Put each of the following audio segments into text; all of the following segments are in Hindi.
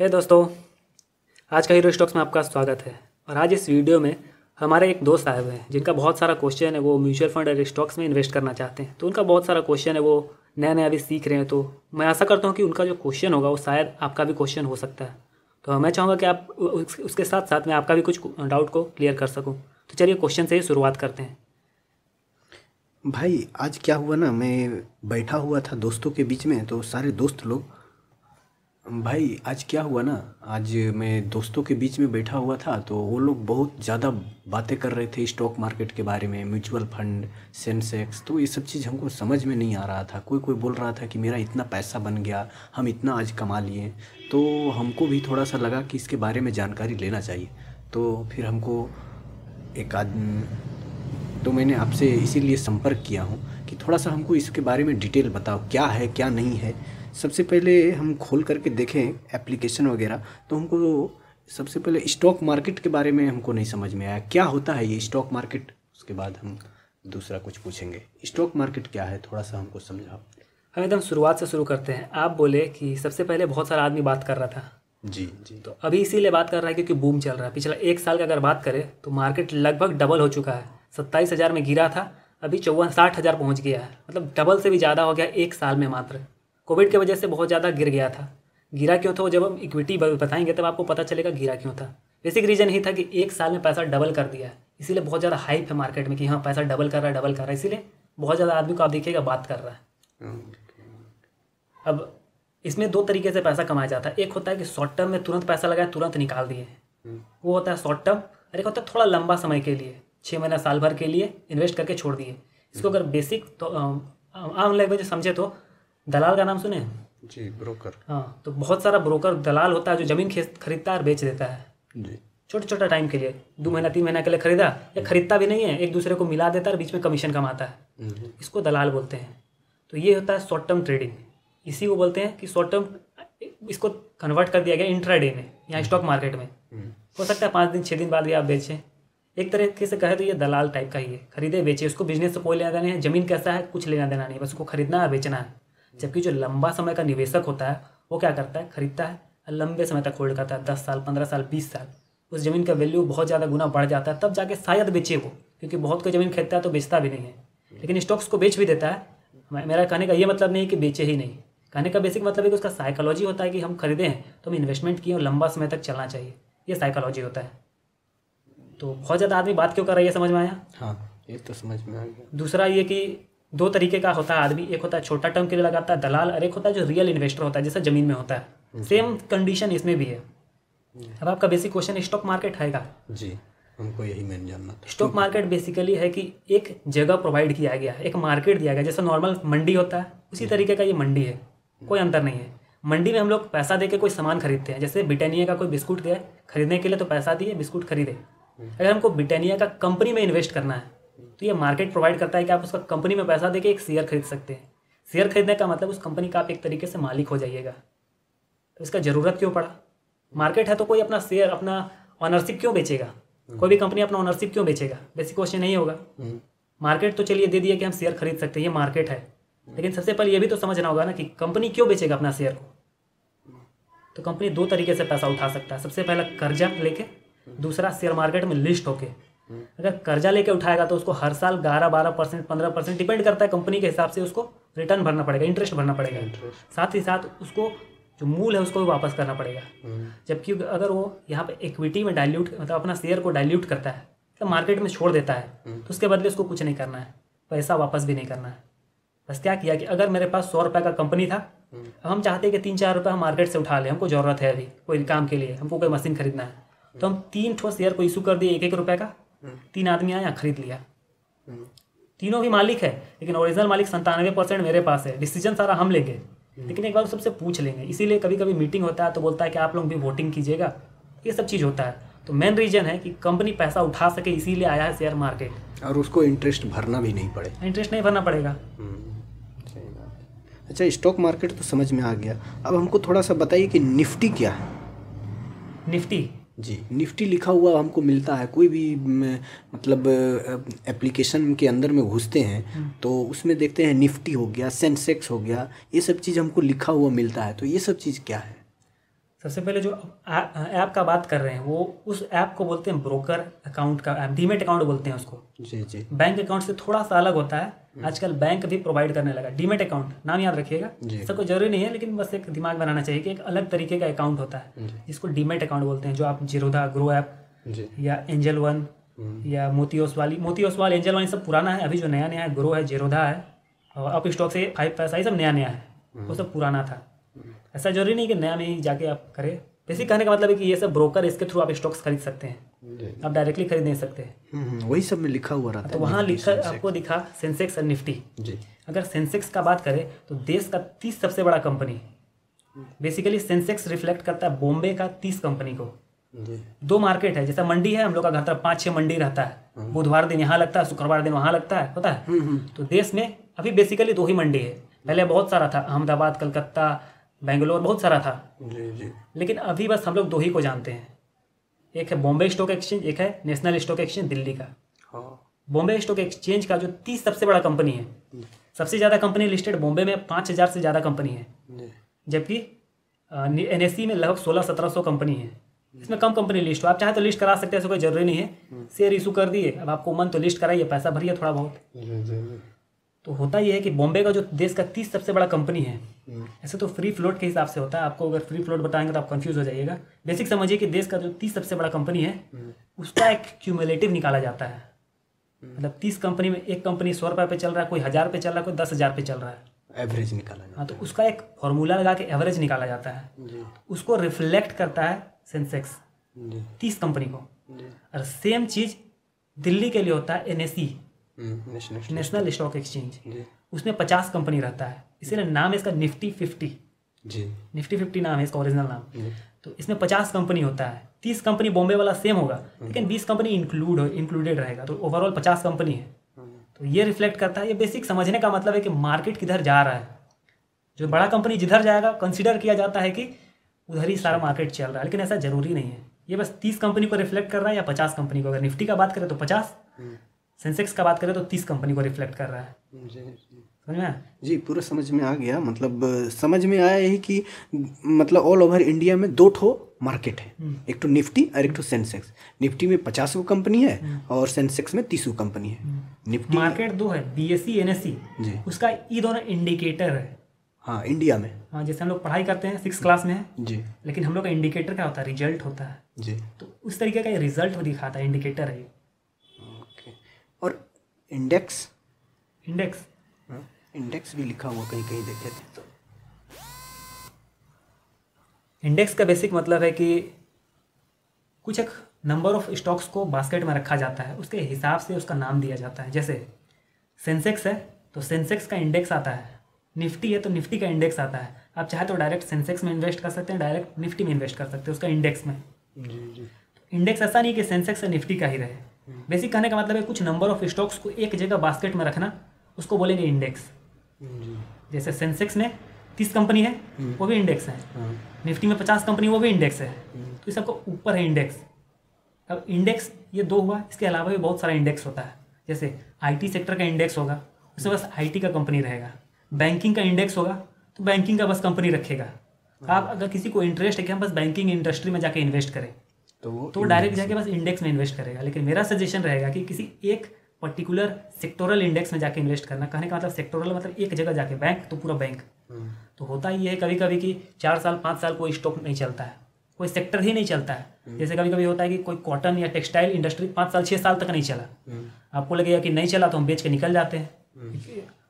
हे दोस्तों, आज का हीरो स्टॉक्स में आपका स्वागत है। और आज इस वीडियो में हमारे एक दोस्त आए हुए हैं, जिनका बहुत सारा क्वेश्चन है, वो म्यूचुअल फंड और स्टॉक्स में इन्वेस्ट करना चाहते हैं। तो उनका बहुत सारा क्वेश्चन है, वो नया नया अभी सीख रहे हैं। तो मैं आशा करता हूँ कि उनका जो क्वेश्चन होगा, वो शायद आपका भी क्वेश्चन हो सकता है। तो मैं चाहूँगा कि आप उसके साथ साथ मैं आपका भी कुछ डाउट को क्लियर कर सकूँ। तो चलिए क्वेश्चन से ही शुरुआत करते हैं। भाई, आज क्या हुआ ना, मैं बैठा हुआ था दोस्तों के बीच में तो सारे दोस्त लोग भाई, आज क्या हुआ ना? आज मैं दोस्तों के बीच में बैठा हुआ था तो वो लोग बहुत ज़्यादा बातें कर रहे थे स्टॉक मार्केट के बारे में, म्यूचुअल फंड, सेंसेक्स तो ये सब चीज़ हमको समझ में नहीं आ रहा था। कोई कोई बोल रहा था कि मेरा इतना पैसा बन गया, हम इतना आज कमा लिए। तो हमको भी थोड़ा सा लगा कि इसके बारे में जानकारी लेना चाहिए। तो फिर हमको एक आदमी तो मैंने आपसे इसीलिए संपर्क किया हूँ कि थोड़ा सा हमको इसके बारे में डिटेल बताओ, क्या है, क्या नहीं है। सबसे पहले हम खोल करके देखें एप्लीकेशन वगैरह तो हमको सबसे पहले स्टॉक मार्केट के बारे में हमको नहीं समझ में आया। क्या होता है ये स्टॉक मार्केट उसके बाद हम दूसरा कुछ पूछेंगे। स्टॉक मार्केट क्या है? थोड़ा सा हमको समझाओ। हम एकदम शुरुआत से शुरू करते हैं। आप बोले कि सबसे पहले बहुत सारा आदमी बात कर रहा था। जी जी। तो अभी इसीलिए बात कर रहा है क्योंकि बूम चल रहा है। पिछला एक साल का अगर बात करें तो मार्केट लगभग डबल हो चुका है। सत्ताईस हज़ार में गिरा था अभी चौवन साठ हज़ार पहुँच गया है। मतलब डबल से भी ज़्यादा हो गया एक साल में मात्र। कोविड की वजह से बहुत ज़्यादा गिर गया था। गिरा क्यों था? वो जब हम इक्विटी बताएँगे तब आपको पता चलेगा गिरा क्यों था। बेसिक रीज़न यही था कि एक साल में पैसा डबल कर दिया। है इसीलिए बहुत ज़्यादा हाइप है मार्केट में कि हाँ पैसा डबल कर रहा है डबल कर रहा है। इसीलिए बहुत ज़्यादा आदमी को आप देखिएगा बात कर रहा है। अब इसमें दो तरीके से पैसा कमाया जाता है। एक होता है कि शॉर्ट टर्म में तुरंत पैसा लगाए तुरंत निकाल दिए। वो होता है शॉर्ट टर्म और एक होता है थोड़ा लंबा समय के लिए छः महीना साल भर के लिए इन्वेस्ट करके छोड़ दिए। इसको अगर बेसिक तो आम लैंग्वेज समझे तो दलाल का नाम सुने जी ब्रोकर। हाँ तो बहुत सारा ब्रोकर दलाल होता है जो ज़मीन खेत खरीदता है और बेच देता है। जी। छोटे छोटा टाइम के लिए दो महीना तीन महीना के लिए खरीदा या खरीदता भी नहीं है एक दूसरे को मिला देता है और बीच में कमीशन कमाता है। इसको दलाल बोलते हैं। तो ये होता है शॉर्ट टर्म ट्रेडिंग इसी को बोलते हैं कि शॉर्ट टर्म इसको कन्वर्ट कर दिया गया इंट्राडे में या स्टॉक मार्केट में। हो सकता है पाँच दिन छः दिन बाद भी आप बेचें। एक तरीके से कहे तो ये दलाल टाइप का ही है। खरीदे बेचे उसको बिज़नेस से कोई लेना देना है ज़मीन कैसा है कुछ लेना देना नहीं बस उसको खरीदना है और बेचना है। जबकि जो लंबा समय का निवेशक होता है वो क्या करता है? खरीदता है। लंबे समय तक होल्ड करता है। दस साल पंद्रह साल बीस साल। उस ज़मीन का वैल्यू बहुत ज़्यादा गुना बढ़ जाता है तब जाके शायद बेचे वो क्योंकि बहुत कोई ज़मीन खरीदता है तो बेचता भी नहीं है। लेकिन स्टॉक्स को बेच भी देता है। मेरा कहने का ये मतलब नहीं है कि बेचे ही नहीं। कहने का बेसिक मतलब है कि उसका साइकोलॉजी होता है कि हम खरीदे हैं तो हम इन्वेस्टमेंट किए और लंबा समय तक चलना चाहिए। ये साइकोलॉजी होता है। तो बहुत ज़्यादा आदमी बात क्यों कर रहा है ये समझ में आया? हाँ ये तो समझ में आ गया। दूसरा ये कि दो तरीके का होता है आदमी एक होता है छोटा टर्म के लिए लगाता है दलाल और एक होता है जो रियल इन्वेस्टर होता है जैसे ज़मीन में होता है। सेम कंडीशन इसमें भी है। अब आपका बेसिक क्वेश्चन स्टॉक मार्केट है का जी हमको यही मैंने जानना था। स्टॉक मार्केट बेसिकली है कि एक जगह प्रोवाइड किया गया है एक मार्केट दिया गया जैसे नॉर्मल मंडी होता है उसी तरीके का ये मंडी है कोई अंतर नहीं है। मंडी में हम लोग पैसा दे के कोई सामान खरीदते हैं जैसे ब्रिटानिया का कोई बिस्कुट गया खरीदने के लिए तो पैसा दिए बिस्कुट खरीदे। अगर हमको ब्रिटानिया का कंपनी में इन्वेस्ट करना है तो ये मार्केट प्रोवाइड करता है कि आप उसका कंपनी में पैसा दे के एक शेयर खरीद सकते हैं। शेयर खरीदने का मतलब उस कंपनी का आप एक तरीके से मालिक हो जाइएगा। तो इसका ज़रूरत क्यों पड़ा? मार्केट है तो कोई अपना शेयर अपना ऑनरशिप क्यों बेचेगा? कोई भी कंपनी अपना ऑनरशिप क्यों बेचेगा? बेसिक क्वेश्चन नहीं होगा। मार्केट तो चलिए दे दिया कि हम शेयर खरीद सकते हैं ये मार्केट है। लेकिन सबसे पहले ये भी तो समझना होगा ना कि कंपनी क्यों बेचेगा अपना शेयर को? तो कंपनी दो तरीके से पैसा उठा सकता है। सबसे पहला कर्जा लेके दूसरा शेयर मार्केट में लिस्ट होके। अगर कर्जा लेके उठाएगा तो उसको हर साल ग्यारह बारह परसेंट पंद्रह परसेंट डिपेंड करता है कंपनी के हिसाब से उसको रिटर्न भरना पड़ेगा इंटरेस्ट भरना पड़ेगा। साथ ही साथ उसको जो मूल है उसको भी वापस करना पड़ेगा। जबकि अगर वो यहाँ पे इक्विटी में डाइल्यूट मतलब अपना शेयर को डाइल्यूट करता है मतलब मार्केट में छोड़ देता है तो उसके बदले उसको कुछ नहीं करना है पैसा वापस भी नहीं करना है। बस क्या किया कि अगर मेरे पास सौ रुपये का कंपनी था अब हम चाहते हैं कि तीन चार रुपये हम मार्केट से उठा लें हमको ज़रूरत है अभी कोई काम के लिए हमको कोई मशीन खरीदना है। तो हम तीन ठो शेयर को इशू कर दिए एक एक रुपये का तीन आदमी आया खरीद लिया। तीनों भी मालिक है लेकिन ओरिजिनल मालिक संतानवे परसेंट मेरे पास है। डिसीज़न सारा हम लेंगे। लेकिन एक बार सबसे पूछ लेंगे। इसीलिए कभी कभी मीटिंग होता है तो बोलता है कि आप लोग भी वोटिंग कीजिएगा। ये सब चीज़ होता है। तो मेन रीजन है कि कंपनी पैसा उठा सके इसीलिए आया है शेयर मार्केट और उसको इंटरेस्ट भरना भी नहीं पड़े। इंटरेस्ट नहीं भरना पड़ेगा। सही बात है। अच्छा स्टॉक मार्केट तो समझ में आ गया। अब हमको थोड़ा सा बताइए कि निफ्टी क्या है? निफ्टी? जी। निफ्टी लिखा हुआ हमको मिलता है कोई भी मतलब एप्लीकेशन के अंदर में घुसते हैं तो उसमें देखते हैं निफ्टी हो गया सेंसेक्स हो गया ये सब चीज़ हमको लिखा हुआ मिलता है तो ये सब चीज़ क्या है? सबसे पहले जो ऐप का बात कर रहे हैं वो उस ऐप को बोलते हैं ब्रोकर अकाउंट का ऐप डीमेट अकाउंट बोलते हैं उसको। जी जी। बैंक अकाउंट से थोड़ा सा अलग होता है। आजकल बैंक भी प्रोवाइड करने लगा। डीमेट अकाउंट नाम याद रखिएगा। कोई ज़रूरी नहीं है लेकिन बस एक दिमाग बनाना चाहिए कि एक अलग तरीके का अकाउंट होता है। जिसको डीमेट अकाउंट बोलते हैं जो आप जीरोधा ग्रो ऐप या एंजल वन या मोती ओसवाली। मोती ओसवाल एंजल वन सब पुराना है। अभी जो नया नया है ग्रो है जीरोधा है। और अप स्टॉक से फाइव पैसा ये सब नया नया है। वो सब पुराना था। ऐसा ज़रूरी नहीं कि नया में ही जाके आप करें। बेसिक कहने का मतलब है कि ये सब ब्रोकर इसके थ्रू आप स्टॉक्स खरीद सकते हैं। आप डायरेक्टली खरीद नहीं सकते। हम्म, हम्म, वही सब में लिखा हुआ रहता तो वहाँ लिखा आपको दिखा सेंसेक्स और निफ्टी। जी। अगर सेंसेक्स का बात करें तो देश का तीस सबसे बड़ा कंपनी बेसिकली सेंसेक्स रिफ्लेक्ट करता है बॉम्बे का तीस कंपनी को। जी। दो मार्केट है जैसा मंडी है हम लोग का घर तरफ़ पाँच छः मंडी रहता है। बुधवार दिन यहाँ लगता है शुक्रवार दिन वहाँ लगता है पता है? हम्म, तो देश में अभी बेसिकली दो ही मंडी है। पहले बहुत सारा था अहमदाबाद कलकत्ता बेंगलोर बहुत सारा था। जी जी। लेकिन अभी बस हम लोग दो ही को जानते हैं। एक है बॉम्बे स्टॉक एक्सचेंज एक है नेशनल स्टॉक एक्सचेंज दिल्ली का। हाँ। बॉम्बे स्टॉक एक्सचेंज का जो तीस सबसे बड़ा कंपनी है सबसे ज़्यादा कंपनी लिस्टेड बॉम्बे में पाँच हज़ार से ज़्यादा कंपनी है। जबकि एनएससी में लगभग सोलह सत्रह सौ कंपनी है। इसमें कम कंपनी लिस्ट हो। आप चाहे तो लिस्ट करा सकते हैं ऐसा कोई ज़रूरी नहीं है। शेयर इशू कर दिए। अब आपको मन तो लिस्ट कराइए पैसा भरिए थोड़ा बहुत। तो होता यह है कि बॉम्बे का जो देश का तीस सबसे बड़ा कंपनी है हम्म, ऐसे तो फ्री फ्लोट के हिसाब से होता है। आपको अगर फ्री फ्लोट बताएँगे तो आप कंफ्यूज हो जाइएगा। बेसिक समझिए कि देश का जो तीस सबसे बड़ा कंपनी है उसका एक क्यूमुलेटिव निकाला जाता है। मतलब तीस कंपनी में एक कंपनी सौ रुपये पे चल रहा है कोई हज़ार पे चल रहा है कोई दस हज़ार पे चल रहा है। एवरेज निकाला हाँ तो उसका एक फॉर्मूला लगा के एवरेज निकाला जाता है। उसको रिफ्लेक्ट करता है सेंसेक्स तीस कंपनी को। और सेम चीज़ दिल्ली के लिए होता है N hmm, national stock exchange उसमें पचास कंपनी रहता है। इसीलिए नाम है इसका निफ्टी फिफ्टी जी। निफ्टी फिफ्टी नाम है इसका ओरिजिनल नाम। तो इसमें पचास कंपनी होता है। तीस कंपनी बॉम्बे वाला सेम होगा लेकिन बीस कंपनी इंक्लूड इंक्लूडेड रहेगा। तो ओवरऑल पचास कंपनी है। तो ये रिफ्लेक्ट करता है। ये बेसिक समझने का मतलब है कि मार्केट किधर जा रहा है। जो बड़ा कंपनी जिधर जाएगा कंसिडर किया जाता है कि उधर ही सारा मार्केट चल रहा है। लेकिन ऐसा ज़रूरी नहीं है। ये बस तीस कंपनी को रिफ्लेक्ट कर रहा है या पचास कंपनी को। अगर निफ्टी का बात करें तो पचास। सेंसेक्स का बात करें तो तीस कंपनी को रिफ्लेक्ट कर रहा है। समझ में जी पूरा समझ में आ गया। मतलब समझ में आया यही कि मतलब ऑल ओवर इंडिया में दो ठो मार्केट है। एक तो निफ्टी और एक तो सेंसेक्स निफ्टी में पचास गो कंपनी है और सेंसेक्स में तीस गो कंपनी है। निफ्टी मार्केट दो है B S C N S C जी। उसका ये दोनों इंडिकेटर है। हाँ इंडिया में। हाँ जैसे हम लोग पढ़ाई करते हैं सिक्स क्लास में जी। लेकिन हम लोग का इंडिकेटर क्या होता है? रिज़ल्ट होता है। जी। तो उस तरीके का ये रिज़ल्ट दिखाता है इंडिकेटर है इंडेक्स इंडेक्स इंडेक्स भी लिखा हुआ कहीं कहीं देखे थे तो। इंडेक्स का बेसिक मतलब है कि कुछ एक नंबर ऑफ़ स्टॉक्स को बास्केट में रखा जाता है। उसके हिसाब से उसका नाम दिया जाता है। जैसे सेंसेक्स है तो सेंसेक्स का इंडेक्स आता है। निफ्टी है तो निफ्टी का इंडेक्स आता है। आप चाहे तो डायरेक्ट सेंसेक्स में इन्वेस्ट कर सकते हैं डायरेक्ट निफ्टी में इन्वेस्ट कर सकते हैं उसका इंडेक्स में। जी जी। इंडेक्स ऐसा नहीं कि सेंसेक्स या निफ्टी का ही रहे। बेसिक कहने का मतलब है कुछ नंबर ऑफ़ स्टॉक्स को एक जगह बास्केट में रखना उसको बोलेंगे इंडेक्स जैसे सेंसेक्स में तीस कंपनी है वो भी इंडेक्स है। हाँ। निफ्टी में पचास कंपनी वो भी इंडेक्स है। तो ये सबका ऊपर है इंडेक्स अब इंडेक्स ये दो हुआ इसके अलावा भी बहुत सारा इंडेक्स होता है। जैसे आईटी सेक्टर का इंडेक्स होगा उसमें बस आईटी का कंपनी रहेगा। बैंकिंग का इंडेक्स होगा तो बैंकिंग का बस कंपनी रखेगा। आप अगर किसी को इंटरेस्ट है कि हम बस बैंकिंग इंडस्ट्री में जाके इन्वेस्ट करें। तो वो तो डायरेक्ट जाके बस इंडेक्स में इन्वेस्ट करेगा लेकिन मेरा सजेशन रहेगा कि किसी एक पर्टिकुलर सेक्टोरल इंडेक्स में जाके इन्वेस्ट करना। कहने का मतलब सेक्टोरल मतलब एक जगह जाके बैंक तो पूरा बैंक हम्म, तो होता ही है कभी कभी कि चार साल पाँच साल कोई स्टॉक नहीं चलता है कोई सेक्टर ही नहीं चलता है। जैसे कभी कभी होता है कि कोई कॉटन या टेक्सटाइल इंडस्ट्री पाँच साल छः साल तक नहीं चला। हम्म, आपको लगेगा कि नहीं चला तो हम बेच के निकल जाते हैं।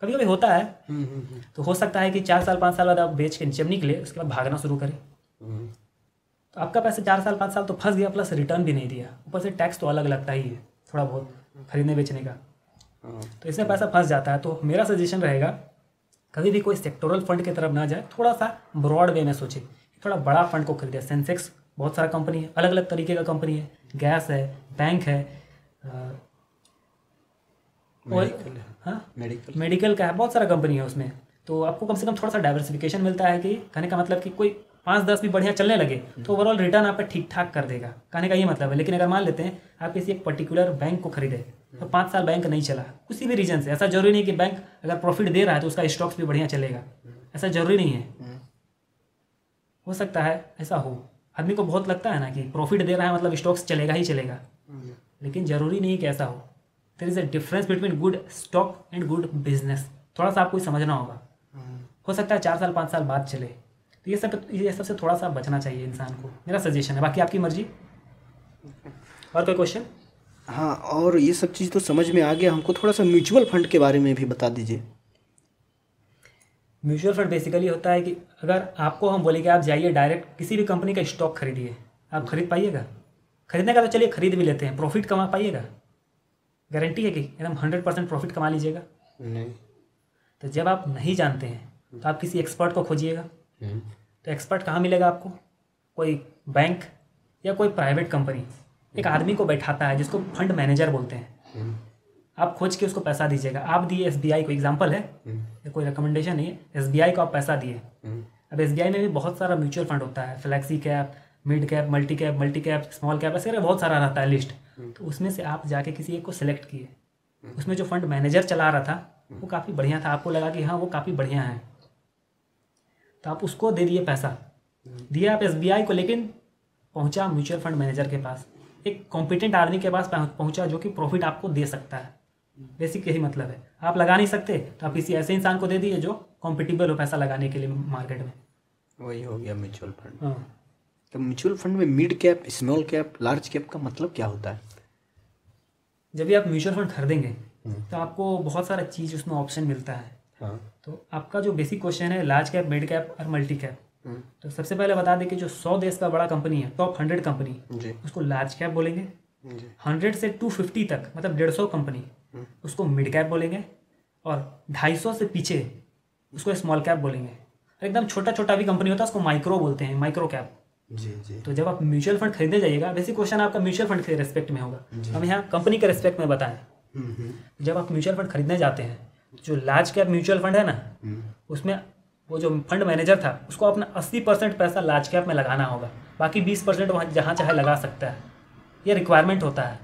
कभी कभी होता है। हम्म, हम्म, तो हो सकता है कि चार साल पाँच साल बाद आप बेच के जब निकले उसके बाद भागना शुरू करें। हम्म, तो आपका पैसा चार साल पाँच साल तो फंस गया प्लस रिटर्न भी नहीं दिया। ऊपर से टैक्स तो अलग लगता ही है थोड़ा बहुत खरीदने बेचने का। तो इसमें पैसा फंस जाता है। तो मेरा सजेशन रहेगा कभी भी कोई सेक्टोरल फंड की तरफ़ ना जाए थोड़ा सा ब्रॉड वे में सोचे थोड़ा बड़ा फंड को खरीदे। सेंसेक्स बहुत सारा कंपनी है अलग अलग तरीके का कंपनी है। गैस है बैंक है मेडिकल हाँ। मेडिकल मेडिकल का है बहुत सारा कंपनी है उसमें। तो आपको कम से कम थोड़ा सा डाइवर्सिफिकेशन मिलता है कि कहने का मतलब कि कोई पाँच दस भी बढ़िया चलने लगे तो ओवरऑल रिटर्न आपका ठीक ठाक कर देगा। कहने का ये मतलब है, लेकिन अगर मान लेते हैं, आप किसी एक पर्टिकुलर बैंक को खरीदे तो पाँच साल बैंक नहीं चला। किसी भी रीजन से, ऐसा ज़रूरी नहीं कि बैंक अगर प्रॉफिट दे रहा है तो उसका स्टॉक्स भी बढ़िया चलेगा। ऐसा ज़रूरी नहीं है। हो सकता है ऐसा हो। आदमी को बहुत लगता है ना कि प्रॉफिट दे रहा है मतलब स्टॉक्स चलेगा ही चलेगा। लेकिन ज़रूरी नहीं कि ऐसा हो। There is a difference between good stock and good business थोड़ा सा आपको समझना होगा। हो सकता है चार साल, पाँच साल बाद चले। तो ये सब ये सबसे थोड़ा सा बचना चाहिए इंसान को। मेरा सजेशन है। बाकी आपकी मर्ज़ी। और कोई क्वेश्चन हाँ और ये सब चीज़ तो समझ में आ गया। हमको थोड़ा सा म्यूचुअल फंड के बारे में भी बता दीजिए। म्यूचुअल फंड बेसिकली होता है कि अगर आपको हम बोले कि आप जाइए डायरेक्ट किसी भी कंपनी का स्टॉक खरीदिए। आप खरीद पाइएगा? खरीदने का तो चलिए खरीद भी लेते हैं। प्रॉफिट कमा पाइएगा? गारंटी है कि एकदम हंड्रेड परसेंट प्रॉफिट कमा लीजिएगा। नहीं। तो जब आप नहीं जानते हैं तो आप किसी एक्सपर्ट को खोजिएगा। तो एक्सपर्ट कहाँ मिलेगा आपको? कोई बैंक या कोई प्राइवेट कंपनी एक आदमी को बैठाता है, जिसको फंड मैनेजर बोलते हैं। आप खोज के उसको पैसा दीजिएगा। आप दिए एस को एग्ज़ाम्पल है। ये कोई रिकमेंडेशन नहीं है। एसबीआई को आप पैसा दिए। अब एसबीआई में भी बहुत सारा म्यूचुअल फंड होता है। Flexi cap mid cap multi cap multi cap small cap ऐसे बहुत सारा रहता है लिस्ट तो उसमें से आप जाके किसी एक को सिलेक्ट किए। उसमें जो फंड मैनेजर चला रहा था, वो काफ़ी बढ़िया था। आपको लगा कि हाँ वो काफ़ी बढ़िया है। तो आप उसको दे दिए पैसा। दिया आप एसबीआई को लेकिन पहुँचा म्यूचुअल फंड मैनेजर के पास। एक कॉम्पिटेंट आदमी के पास पहुँचा जो कि प्रॉफिट आपको दे सकता है। बेसिक यही मतलब है। आप लगा नहीं सकते तो आप किसी ऐसे इंसान को दे दिए जो कॉम्पिटिबल हो पैसा लगाने के लिए मार्केट में। वही हो गया म्यूचुअल फंड। हाँ। तो म्यूचुअल फंड में mid cap small cap large cap का मतलब क्या होता है? जब भी आप म्यूचुअल फंड खरीदेंगे तो आपको बहुत सारा चीज़ उसमें ऑप्शन मिलता है। हाँ। तो आपका जो बेसिक क्वेश्चन है लार्ज कैप मिड कैप और मल्टी कैप हम्म, तो सबसे पहले बता दें कि जो सौ देश का बड़ा कंपनी है टॉप हंड्रेड कंपनी उसको लार्ज कैप बोलेंगे। हंड्रेड से टू फिफ्टी तक मतलब डेढ़ सौ कंपनी उसको मिड कैप बोलेंगे और ढाई सौ से पीछे उसको स्मॉल कैप बोलेंगे। एकदम छोटा छोटा भी कंपनी होता है उसको माइक्रो बोलते हैं माइक्रो कैप जी जी। तो जब आप म्यूचुअल फंड खरीदने जाइएगा बेसिक क्वेश्चन आपका म्यूचुअल फंड के रेस्पेक्ट में होगा। हम यहाँ कंपनी के रेस्पेक्ट में बताएँ। हम्म, हम्म, जब आप म्यूचुअल फंड खरीदने जाते हैं जो लार्ज कैप म्यूचुअल फंड है ना हम्म, उसमें वो जो फंड मैनेजर था उसको अपना अस्सी परसेंट पैसा लार्ज कैप में लगाना होगा। बाकी बीस परसेंट वहाँ जहाँ चाहे लगा सकता है। ये रिक्वायरमेंट होता है।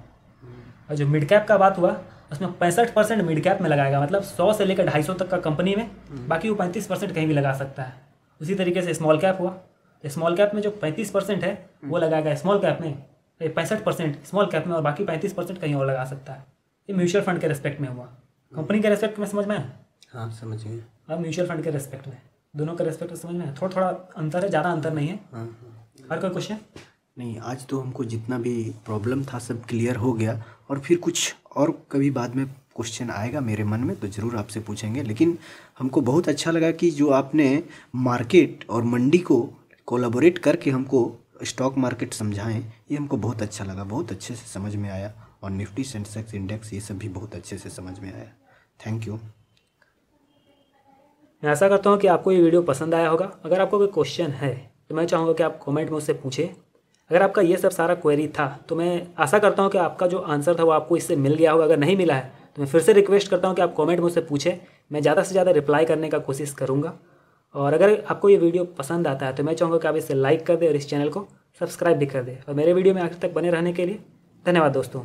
और जो मिड कैप का बात हुआ उसमें पैंसठ परसेंट मिड कैप में लगाएगा। मतलब सौ से लेकर ढाई सौ तक का कंपनी में बाकी वो पैंतीस परसेंट कहीं भी लगा सकता है। उसी तरीके से स्मॉल कैप हुआ। स्मॉल कैप में जो पैंतीस परसेंट है वो लगाएगा स्मॉल कैप में। पैंसठ परसेंट स्मॉल कैप में और बाकी पैंतीस परसेंट कहीं और लगा सकता है। ये म्यूचुअल फंड के रेस्पेक्ट में हुआ। कंपनी के रेस्पेक्ट में समझ में आया? हाँ समझ गए और म्यूचुअल फंड के रेस्पेक्ट में। दोनों के रेस्पेक्ट में समझ में आया? थोड़ा थोड़ा अंतर है ज़्यादा अंतर नहीं है? हाँ हाँ। और कोई क्वेश्चन नहीं आज तो हमको जितना भी प्रॉब्लम था सब क्लियर हो गया। और फिर कुछ और कभी बाद में क्वेश्चन आएगा मेरे मन में तो ज़रूर आपसे पूछेंगे। लेकिन हमको बहुत अच्छा लगा कि जो आपने मार्केट और मंडी को कोलाबोरेट करके हमको स्टॉक मार्केट समझाएँ ये हमको बहुत अच्छा लगा बहुत अच्छे से समझ में आया। और निफ्टी सेंसेक्स इंडेक्स ये सब भी बहुत अच्छे से समझ में आया। थैंक यू मैं आशा करता हूँ कि आपको ये वीडियो पसंद आया होगा। अगर आपको कोई क्वेश्चन है तो मैं चाहूँगा कि आप कमेंट में उससे पूछें। अगर आपका ये सब सारा क्वेरी था तो मैं आशा करता हूँ कि आपका जो आंसर था वो आपको इससे मिल गया होगा। अगर नहीं मिला है तो मैं फिर से रिक्वेस्ट करता हूँ कि आप कमेंट में उससे पूछें। मैं ज़्यादा से ज़्यादा रिप्लाई करने का कोशिश करूँगा। और अगर आपको ये वीडियो पसंद आता है तो मैं चाहूँगा कि आप इसे लाइक कर दें और इस चैनल को सब्सक्राइब भी कर दें। और मेरे वीडियो में आखिर तक बने रहने के लिए धन्यवाद दोस्तों।